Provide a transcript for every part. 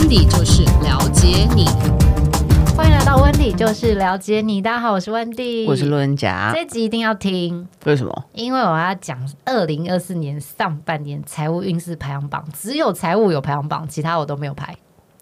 温迪就是了解你，欢迎来到温迪就是了解你。大家好，我是温迪，我是路人甲。这集一定要听，为什么？因为我要讲二零二四年上半年财务运势排行榜，只有财务有排行榜，其他我都没有排。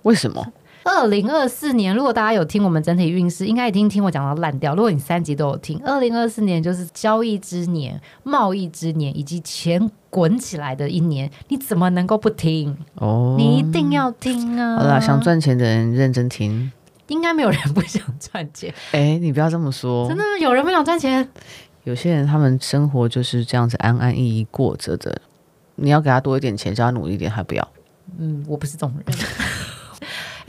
为什么？二零二四年，如果大家有听我们整体运势，应该已经听我讲到烂掉。如果你三集都有听，二零二四年就是交易之年、贸易之年以及钱滚起来的一年，你怎么能够不听？哦，你一定要听啊！好啦，想赚钱的人认真听。应该没有人不想赚钱。哎，你不要这么说。真的有人不想赚钱？有些人他们生活就是这样子安安逸逸过着的。你要给他多一点钱，叫他努力一点，还不要。嗯，我不是这种人。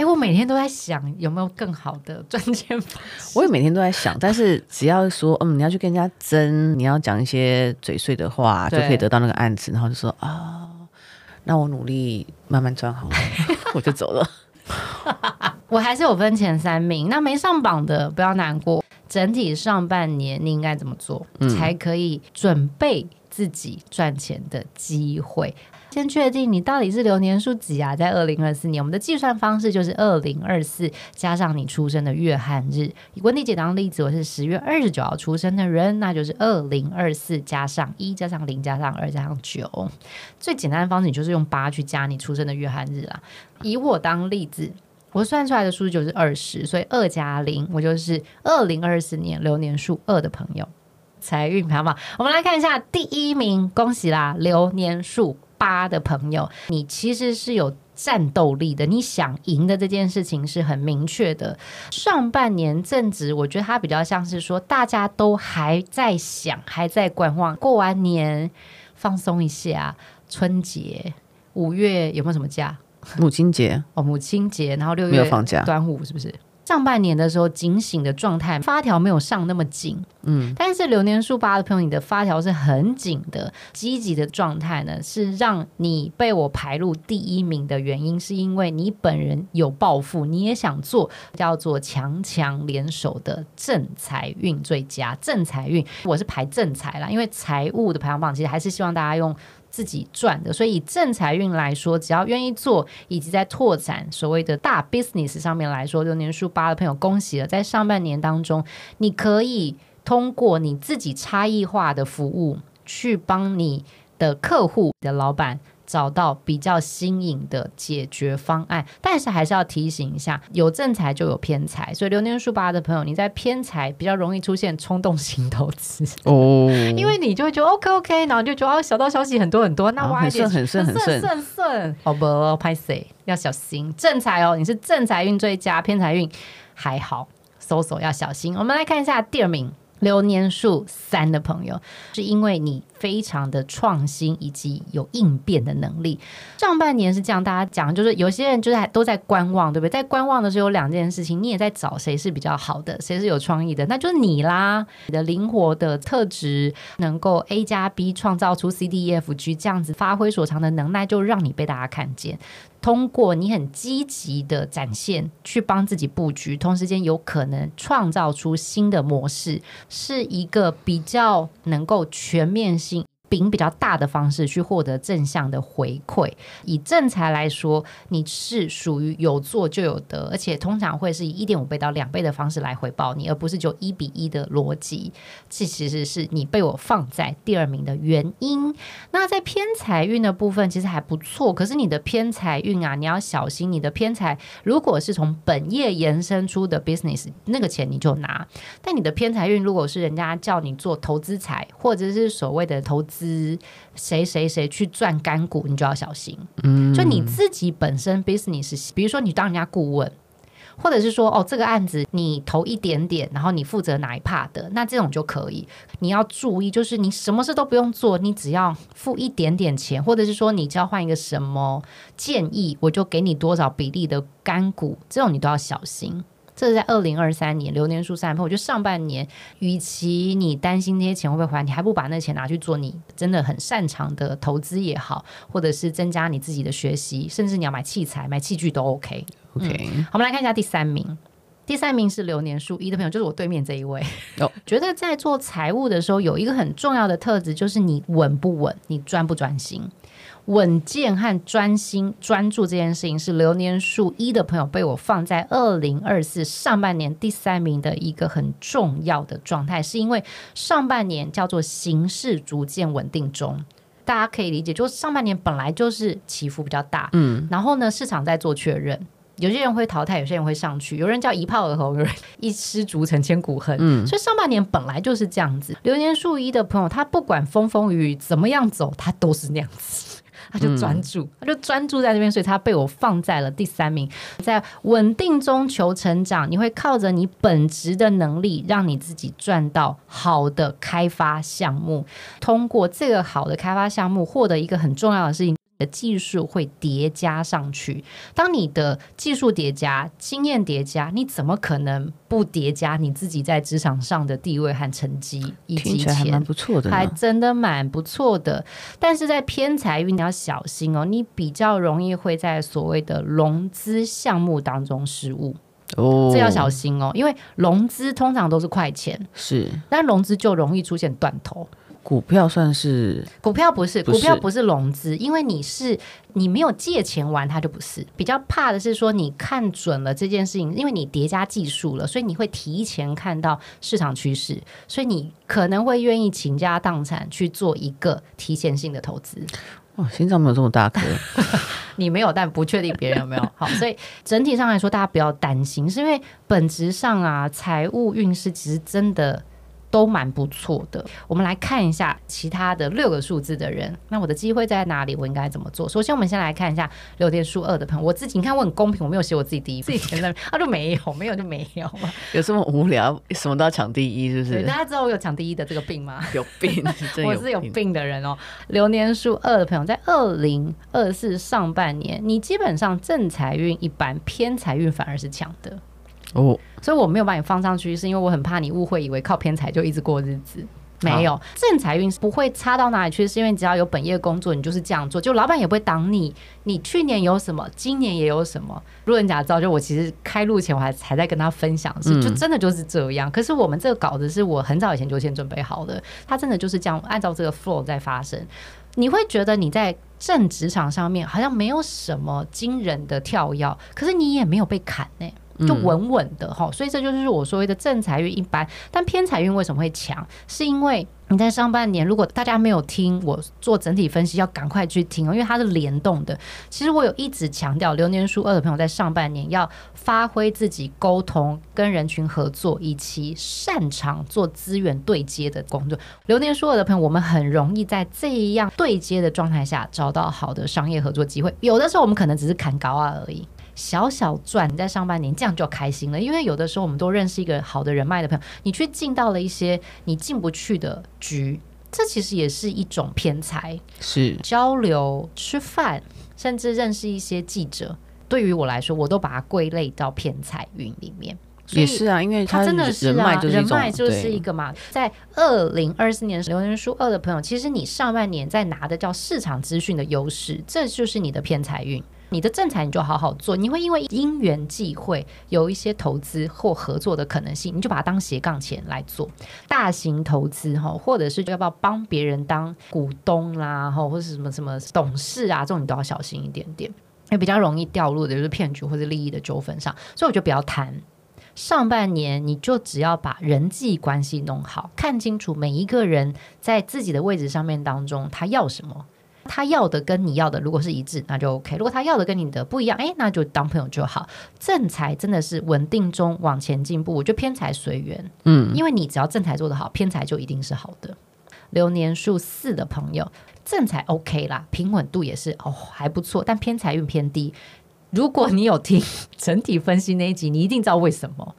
哎，我每天都在想有没有更好的赚钱方式。我也每天都在想，但是只要说，嗯，你要去跟人家争，你要讲一些嘴碎的话，就可以得到那个案子，然后就说啊、哦，那我努力慢慢赚好了，我就走了。我还是有分前三名，那没上榜的不要难过。整体上半年你应该怎么做，嗯、才可以准备自己赚钱的机会？先确定你到底是流年数几啊？在二零二四年，我们的计算方式就是二零二四加上你出生的月和日。以温迪姐当例子，我是十月二十九号出生的人，那就是二零二四加上一加上零加上二加上九。最简单的方式，你就是用八去加你出生的月和日啦。以我当例子，我算出来的数字就是二十，所以二加零，我就是二零二四年流年数二的朋友。财运排行榜，我们来看一下第一名，恭喜啦，流年数。八的朋友，你其实是有战斗力的，你想赢的这件事情是很明确的。上半年正值，我觉得它比较像是说，大家都还在想，还在观望。过完年放松一下，春节五月有没有什么假？母亲节哦，母亲节，然后六月没有放假，端午是不是？上半年的时候，警醒的状态，发条没有上那么紧，嗯，但是流年数八的朋友，你的发条是很紧的。积极的状态呢，是让你被我排入第一名的原因，是因为你本人有抱负，你也想做叫做强强联手的正财运最佳正财运，我是排正财啦，因为财务的排行榜其实还是希望大家用。自己赚的，所以以正财运来说，只要愿意做，以及在拓展所谓的大 business 上面来说，就年数八的朋友，恭喜了！在上半年当中，你可以通过你自己差异化的服务，去帮你的客户的老板。找到比较新颖的解决方案，但是还是要提醒一下，有正财就有偏财，所以流年数八的朋友，你在偏财比较容易出现冲动型投资哦，因为你就会觉得 OK OK，然后就觉得哦，小道消息很多很多，那挖一点很顺很顺很顺顺顺，好不？拍谁要小心正财哦，你是正财运最佳，偏财运还好，搜索要小心。我们来看一下第二名。流年数三的朋友，是因为你非常的创新以及有应变的能力。上半年是这样，大家讲就是有些人就是还都在观望，对不对？在观望的时候有两件事情，你也在找谁是比较好的，谁是有创意的，那就是你啦。你的灵活的特质，能够 A 加 B 创造出 C D E F G 这样子发挥所长的能耐，就让你被大家看见。通过你很积极的展现，去帮自己布局，同时间有可能创造出新的模式，是一个比较能够全面性。饼比较大的方式去获得正向的回馈。以正财来说，你是属于有做就有得，而且通常会是以一点五倍到两倍的方式来回报你，而不是就一比一的逻辑。这其实是你被我放在第二名的原因。那在偏财运的部分，其实还不错。可是你的偏财运啊，你要小心。你的偏财如果是从本业延伸出的 business，那个钱你就拿。但你的偏财运如果是人家叫你做投资财，或者是所谓的投资。资谁谁谁去赚干股，你就要小心。嗯，就你自己本身 business，比如说你当人家顾问，或者是说哦，这个案子你投一点点，然后你负责哪一 part 的，那这种就可以。你要注意，就是你什么事都不用做，你只要付一点点钱，或者是说你交换一个什么建议，我就给你多少比例的干股，这种你都要小心。这是在二零二三年流年数三，我觉得上半年，与其你担心那些钱会不会还，你还不把那钱拿去做你真的很擅长的投资也好，或者是增加你自己的学习，甚至你要买器材、买器具都 OK。OK，嗯，好，我们来看一下第三名。第三名是流年数一的朋友，就是我对面这一位。哦，觉得在做财务的时候，有一个很重要的特质，就是你稳不稳，你专不专心。稳健和专心专注这件事情，是流年数一的朋友被我放在二零二四上半年第三名的一个很重要的状态，是因为上半年叫做形势逐渐稳定中。大家可以理解，就是上半年本来就是起伏比较大，嗯，然后呢，市场在做确认，有些人会淘汰，有些人会上去，有人叫一炮而红，有人一失足成千古恨，嗯，所以上半年本来就是这样子。流年数一的朋友，他不管风风雨雨怎么样走，他都是那样子。他就专注，他就专注在这边，所以他被我放在了第三名。在稳定中求成长，你会靠着你本职的能力，让你自己赚到好的开发项目。通过这个好的开发项目，获得一个很重要的事情。的技术会叠加上去。当你的技术叠加、经验叠加，你怎么可能不叠加？你自己在职场上的地位和成绩？听起来还蛮不错的，还真的蛮不错的。但是在偏财运，你要小心哦，你比较容易会在所谓的融资项目当中失误哦，这要小心哦，因为融资通常都是快钱，是，但融资就容易出现断头。股票算是股票不是，股票不是融资，因为你是你没有借钱玩，它就不是。比较怕的是说你看准了这件事情，因为你叠加技术了，所以你会提前看到市场趋势，所以你可能会愿意倾家荡产去做一个提前性的投资。哇，心脏没有这么大颗，你没有，但不确定别人有没有。好，所以整体上来说，大家不要担心，是因为本质上啊，财务运势其实真的。都蛮不错的。我们来看一下其他的六个数字的人，那我的机会在哪里？我应该怎么做？首先，我们先来看一下流年数二的朋友。我自己，你看我很公平，我没有写我自己第一，自己填的啊，就没有，没有就没有嘛。有这么无聊，什么都要抢第一，是不是？大家知道我有抢 第一的这个病吗？有病，是有病我是有病的人哦。流年数二的朋友，在二零二四上半年，你基本上正财运一般，偏财运反而是强的。哦，所以我没有把你放上去，是因为我很怕你误会，以为靠偏财就一直过日子。没有，正财运不会差到哪里去，是因为只要有本业工作，你就是这样做，就老板也不会挡你。你去年有什么，今年也有什么。路人甲知道，就我其实开路前我还还在跟他分享，是就真的就是这样。可是我们这个稿子是我很早以前就先准备好的，他真的就是这样按照这个 flow 在发生。你会觉得你在正职场上面好像没有什么惊人的跳跃，可是你也没有被砍呢、欸。就稳稳的哈，所以这就是我所谓的正财运一般，但偏财运为什么会强？是因为你在上半年，如果大家没有听我做整体分析，要赶快去听哦，因为它是联动的。其实我有一直强调，流年数二的朋友在上半年要发挥自己沟通、跟人群合作，以及擅长做资源对接的工作。流年数二的朋友，我们很容易在这样对接的状态下找到好的商业合作机会。有的时候我们可能只是砍高啊而已。小小赚，你在上半年这样就开心了，因为有的时候我们都认识一个好的人脉的朋友，你去进到了一些你进不去的局，这其实也是一种偏财。是交流、吃饭，甚至认识一些记者，对于我来说，我都把它归类到偏财运里面。也是啊，因为他真的是啊，人脉就是一个嘛。在二零二四年流年数二的朋友，其实你上半年在拿的叫市场资讯的优势，这就是你的偏财运。你的正财你就好好做，你会因为因缘际会有一些投资或合作的可能性，你就把它当斜杠钱来做。大型投资哈，或者是要不要帮别人当股东啦，哈或者是什么什么董事啊，这种你都要小心一点点，因为比较容易掉入的就是骗局或者利益的纠纷上，所以我就不要谈。上半年你就只要把人际关系弄好，看清楚每一个人在自己的位置上面当中他要什么。他要的跟你要的如果是一致，那就 OK。如果他要的跟你的不一样，哎，那就当朋友就好。正财真的是稳定中往前进步，我觉得偏财随缘，嗯，因为你只要正财做得好，偏财就一定是好的。流年数四的朋友，正财 OK 啦，平稳度也是哦还不错，但偏财运偏低。如果你有听整体分析那一集，你一定知道为什么。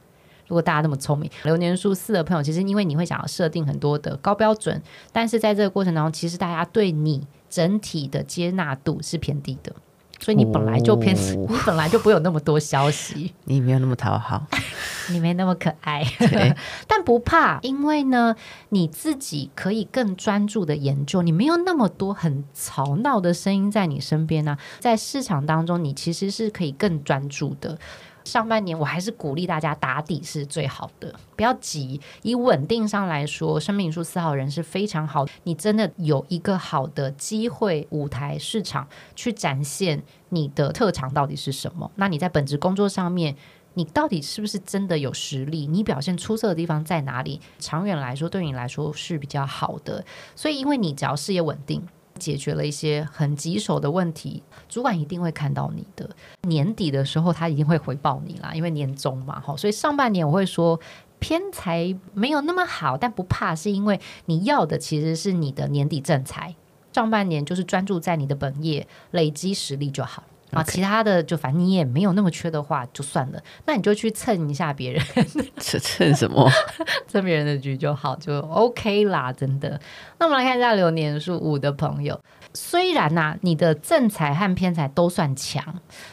如果大家那么聪明，流年数四的朋友，其实因为你会想要设定很多的高标准，但是在这个过程当中，其实大家对你。整体的接纳度是偏低的，所以你本来就偏，哦、你本来就不会有那么多消息，你没有那么讨好，你没那么可爱，但不怕，因为呢，你自己可以更专注的研究，你没有那么多很吵闹的声音在你身边呢、啊，在市场当中，你其实是可以更专注的。上半年我还是鼓励大家打底是最好的，不要急。以稳定上来说，生命数四号人是非常好，你真的有一个好的机会、舞台、市场去展现你的特长到底是什么。那你在本职工作上面，你到底是不是真的有实力？你表现出色的地方在哪里？长远来说，对你来说是比较好的。所以，因为你只要事业稳定。解决了一些很棘手的问题，主管一定会看到你的。年底的时候，他一定会回报你啦，因为年终嘛，哈。所以上半年我会说偏财没有那么好，但不怕，是因为你要的其实是你的年底正财。上半年就是专注在你的本业，累积实力就好。啊，其他的就反正你也没有那么缺的话，就算了。那你就去蹭一下别人，蹭蹭什么？蹭别人的局就好，就 OK 啦，真的。那我们来看一下流年数五的朋友。虽然呐、啊，你的正财和偏财都算强，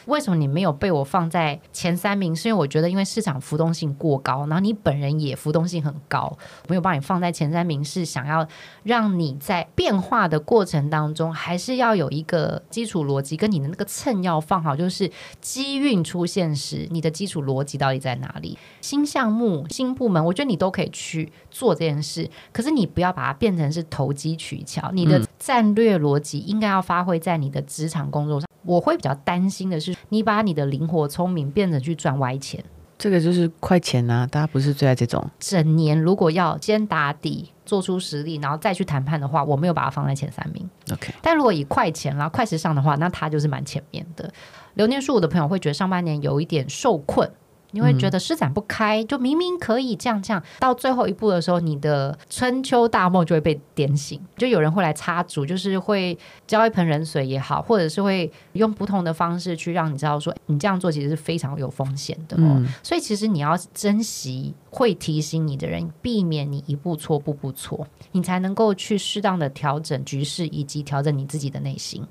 为什么你没有被我放在前三名？是因为我觉得，因为市场浮动性过高，然后你本人也浮动性很高，没有把你放在前三名，是想要让你在变化的过程当中，还是要有一个基础逻辑，跟你的那个秤要放好，就是机运出现时，你的基础逻辑到底在哪里？新项目、新部门，我觉得你都可以去做这件事，可是你不要把它变成是投机取巧，你的战略逻辑。应该要发挥在你的职场工作上。我会比较担心的是，你把你的灵活聪明变成去赚歪钱，这个就是快钱呐、啊。大家不是最爱这种。整年如果要先打底，做出实力，然后再去谈判的话，我没有把它放在前三名。OK，但如果以快钱啦、快时尚的话，那它就是蛮前面的。流年数我的朋友会觉得上半年有一点受困。你会觉得施展不开，就明明可以这样这样，到最后一步的时候，你的春秋大梦就会被点醒，就有人会来插足，就是会浇一盆冷水也好，或者是会用不同的方式去让你知道说，你这样做其实是非常有风险的哦。嗯。所以其实你要珍惜会提醒你的人，避免你一步错步步错，你才能够去适当的调整局势以及调整你自己的内心。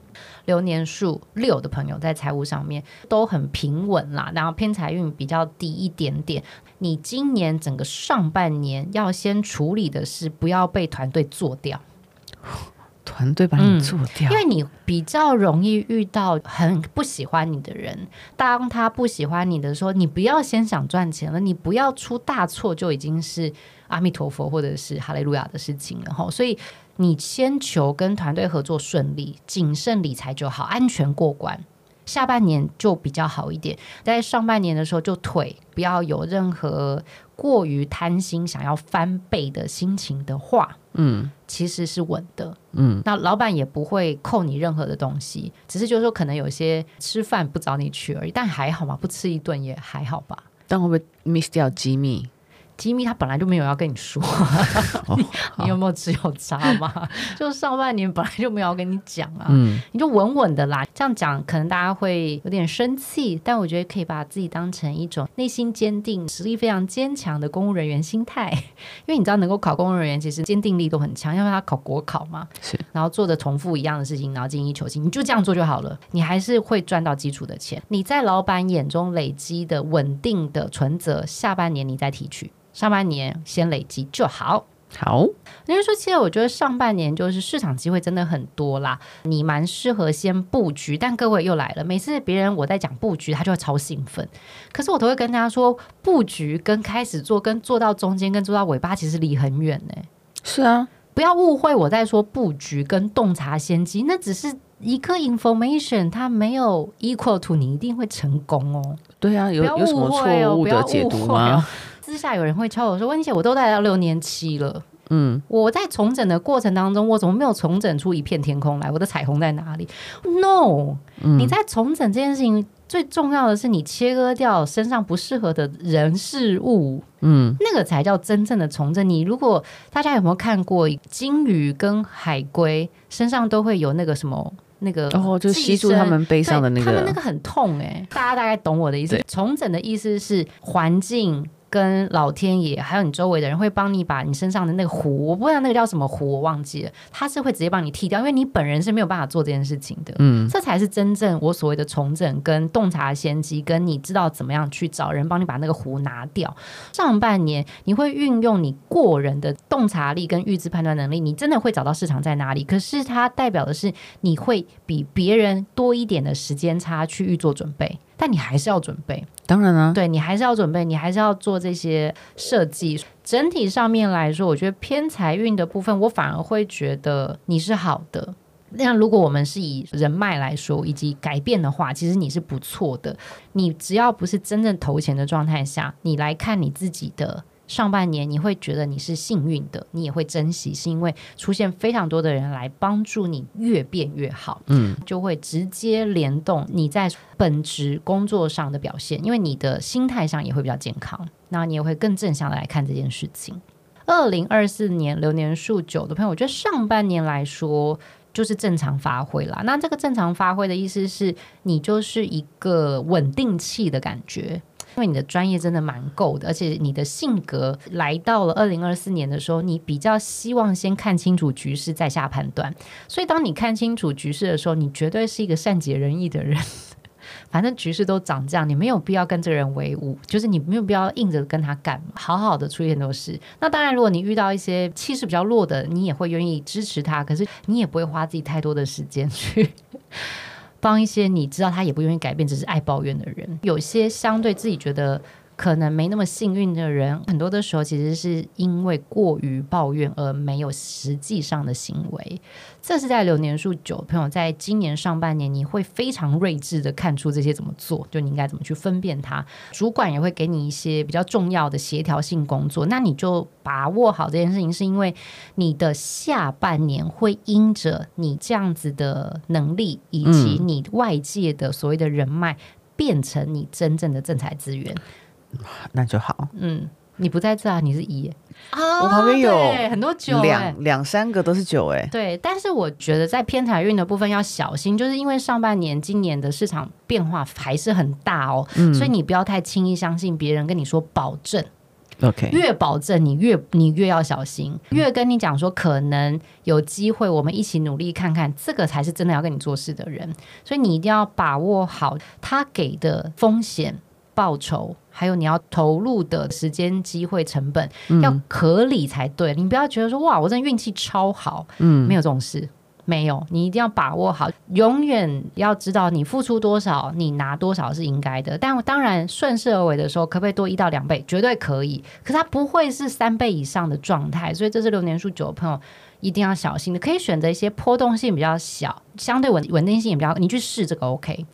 流年数六的朋友在财务上面都很平稳啦，然后偏财运比较低一点点。你今年整个上半年要先处理的是不要被团队做掉，团队把你做掉，嗯，因为你比较容易遇到很不喜欢你的人。当他不喜欢你的时候，你不要先想赚钱了，你不要出大错就已经是阿弥陀佛或者是哈利路亚的事情了哈。所以。你先求跟团队合作顺利，谨慎理财就好，安全过关。下半年就比较好一点，在上半年的时候就腿，不要有任何过于贪心、想要翻倍的心情的话，嗯，其实是稳的，嗯。那老板也不会扣你任何的东西，只是就是说可能有些吃饭不找你去而已，但还好嘛，不吃一顿也还好吧。但会不会 miss 掉机密？机密他本来就没有要跟你说，你你有没有只有渣吗？就上半年本来就没有要跟你讲啊，嗯，你就稳稳的啦。这样讲可能大家会有点生气，但我觉得可以把自己当成一种内心坚定、实力非常坚强的公务人员心态。因为你知道，能够考公务人员，其实坚定力都很强，因为他考国考嘛，是，然后做着重复一样的事情，然后精益求精，你就这样做就好了，你还是会赚到基础的钱。你在老板眼中累积的稳定的存折，下半年你再提取。上半年先累积就好。好，那就说，其实我觉得上半年就是市场机会真的很多啦，你蛮适合先布局。但各位又来了，每次别人我在讲布局，他就会超兴奋。可是我都会跟大家说，布局跟开始做，跟做到中间，跟做到尾巴，其实离很远呢。是啊，不要误会我在说布局跟洞察先机，那只是一个 information，它没有 equal to 你一定会成功哦。对啊，有有什么错误的解读吗？私下有人会敲我说：“温姐，我都带到六年期了，嗯，我在重整的过程当中，我怎么没有重整出一片天空来？我的彩虹在哪里？No，、嗯、你在重整这件事情，最重要的是你切割掉身上不适合的人事物，嗯，那个才叫真正的重整。你如果大家有没有看过金鱼跟海龟身上都会有那个什么那个哦，就吸住他们背上的那个，他们那个很痛哎、欸，大家大概懂我的意思。重整的意思是环境。”跟老天爷还有你周围的人会帮你把你身上的那个湖，我不知道那个叫什么湖，我忘记了。他是会直接帮你剃掉，因为你本人是没有办法做这件事情的。嗯，这才是真正我所谓的重整跟洞察先机，跟你知道怎么样去找人帮你把那个湖拿掉。上半年你会运用你过人的洞察力跟预知判断能力，你真的会找到市场在哪里。可是它代表的是你会比别人多一点的时间差去预做准备。但你还是要准备。当然啊，对，你还是要准备，你还是要做这些设计。整体上面来说，我觉得偏财运的部分，我反而会觉得你是好的。那如果我们是以人脉来说，以及改变的话，其实你是不错的。你只要不是真正投钱的状态下，你来看你自己的上半年，你会觉得你是幸运的，你也会珍惜，是因为出现非常多的人来帮助你越变越好，嗯，就会直接联动你在本职工作上的表现，因为你的心态上也会比较健康，那你也会更正向的来看这件事情。二零二四年流年数九的朋友，我觉得上半年来说。就是正常发挥啦。那这个正常发挥的意思是你就是一个稳定器的感觉，因为你的专业真的蛮够的，而且你的性格来到了二零二四年的时候，你比较希望先看清楚局势再下判断。所以当你看清楚局势的时候，你绝对是一个善解人意的人。反正局势都长这样，你没有必要跟这个人为伍，就是你没有必要硬着跟他干，好好的处理很多事。那当然，如果你遇到一些气势比较弱的，你也会愿意支持他，可是你也不会花自己太多的时间去帮一些你知道他也不愿意改变，只是爱抱怨的人。有些相对自己觉得。可能没那么幸运的人，很多的时候其实是因为过于抱怨而没有实际上的行为。这是在流年数九朋友，在今年上半年，你会非常睿智的看出这些怎么做，就你应该怎么去分辨它。主管也会给你一些比较重要的协调性工作，那你就把握好这件事情，是因为你的下半年会因着你这样子的能力，以及你外界的所谓的人脉，变成你真正的正财资源。那就好。嗯，你不在这啊？你是一啊？我旁边有很多九，两两三个都是酒哎。对，但是我觉得在偏财运的部分要小心，就是因为上半年今年的市场变化还是很大哦，嗯、所以你不要太轻易相信别人跟你说保证。OK，越保证你越你越要小心，越跟你讲说可能有机会，我们一起努力看看，这个才是真的要跟你做事的人。所以你一定要把握好他给的风险。报酬，还有你要投入的时间、机会、成本，要合理才对。嗯、你不要觉得说哇，我真的运气超好，嗯，没有这种事，没有。你一定要把握好，永远要知道你付出多少，你拿多少是应该的。但当然顺势而为的时候，可不可以多一到两倍？绝对可以。可是它不会是三倍以上的状态，所以这是流年数九的朋友一定要小心的。可以选择一些波动性比较小、相对稳稳定性也比较，你去试这个 OK。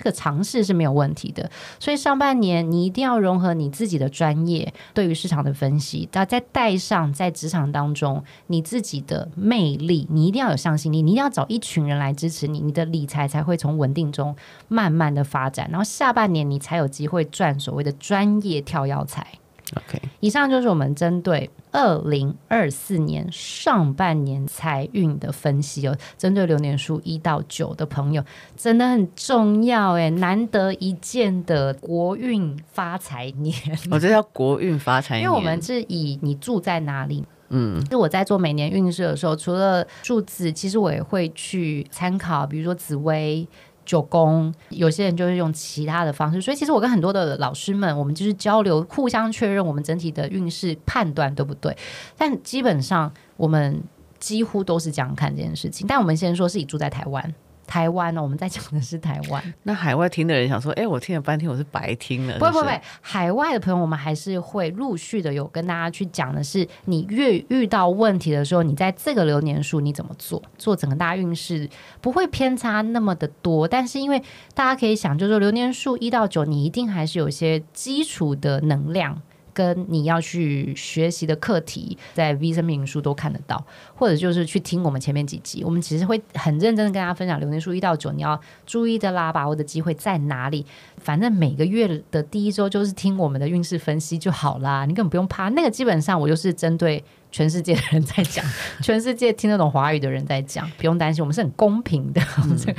这个尝试是没有问题的，所以上半年你一定要融合你自己的专业，对于市场的分析，然后再带上在职场当中你自己的魅力，你一定要有向心力，你一定要找一群人来支持你，你的理财才会从稳定中慢慢的发展，然后下半年你才有机会赚所谓的专业跳药财。OK，以上就是我们针对二零二四年上半年财运的分析哦。针对流年数一到九的朋友，真的很重要哎，难得一见的国运发财年。我这叫国运发财年，因为我们是以你住在哪里，嗯，是我在做每年运势的时候，除了数字，其实我也会去参考，比如说紫微。九宫，有些人就是用其他的方式，所以其实我跟很多的老师们，我们就是交流，互相确认我们整体的运势判断对不对？但基本上我们几乎都是这样看这件事情。但我们先说自己住在台湾。台湾呢，我们在讲的是台湾。那海外听的人想说，哎，我听了半天，我是白听了。不不不会，海外的朋友，我们还是会陆续的有跟大家去讲的是，你越遇到问题的时候，你在这个流年数你怎么做，做整个大运势不会偏差那么的多。但是因为大家可以想，就是说流年数一到九，你一定还是有一些基础的能量。跟你要去学习的课题，在 V 生命灵数都看得到，或者就是去听我们前面几集，我们其实会很认真的跟大家分享流年数一到九，你要注意的啦，把握的机会在哪里？反正每个月的第一周就是听我们的运势分析就好啦，你根本不用怕。那个基本上我就是针对全世界的人在讲，全世界听得懂华语的人在讲，不用担心，我们是很公平的。嗯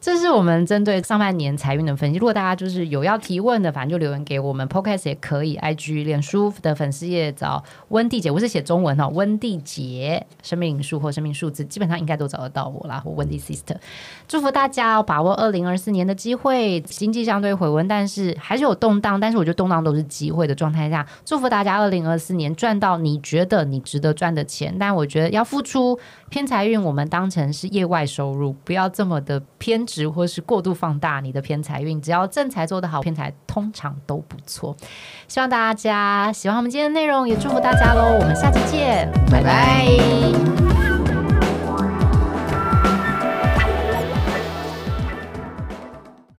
这是我们针对上半年财运的分析。如果大家就是有要提问的，反正就留言给我们，Podcast 也可以，IG、脸书的粉丝页找温蒂姐，我是写中文哦，温蒂姐，生命数或生命数字，基本上应该都找得到我啦，或温蒂 Sister。祝福大家把握二零二四年的机会，经济相对回温，但是还是有动荡，但是我觉得动荡都是机会的状态下，祝福大家二零二四年赚到你觉得你值得赚的钱，但我觉得要付出偏财运我们当成是业外收入，不要这么的偏执或是过度放大你的偏财运。只要正财做得好，偏财通常都不错。希望大家喜欢我们今天的内容，也祝福大家喽！我们下期见，拜拜。拜拜。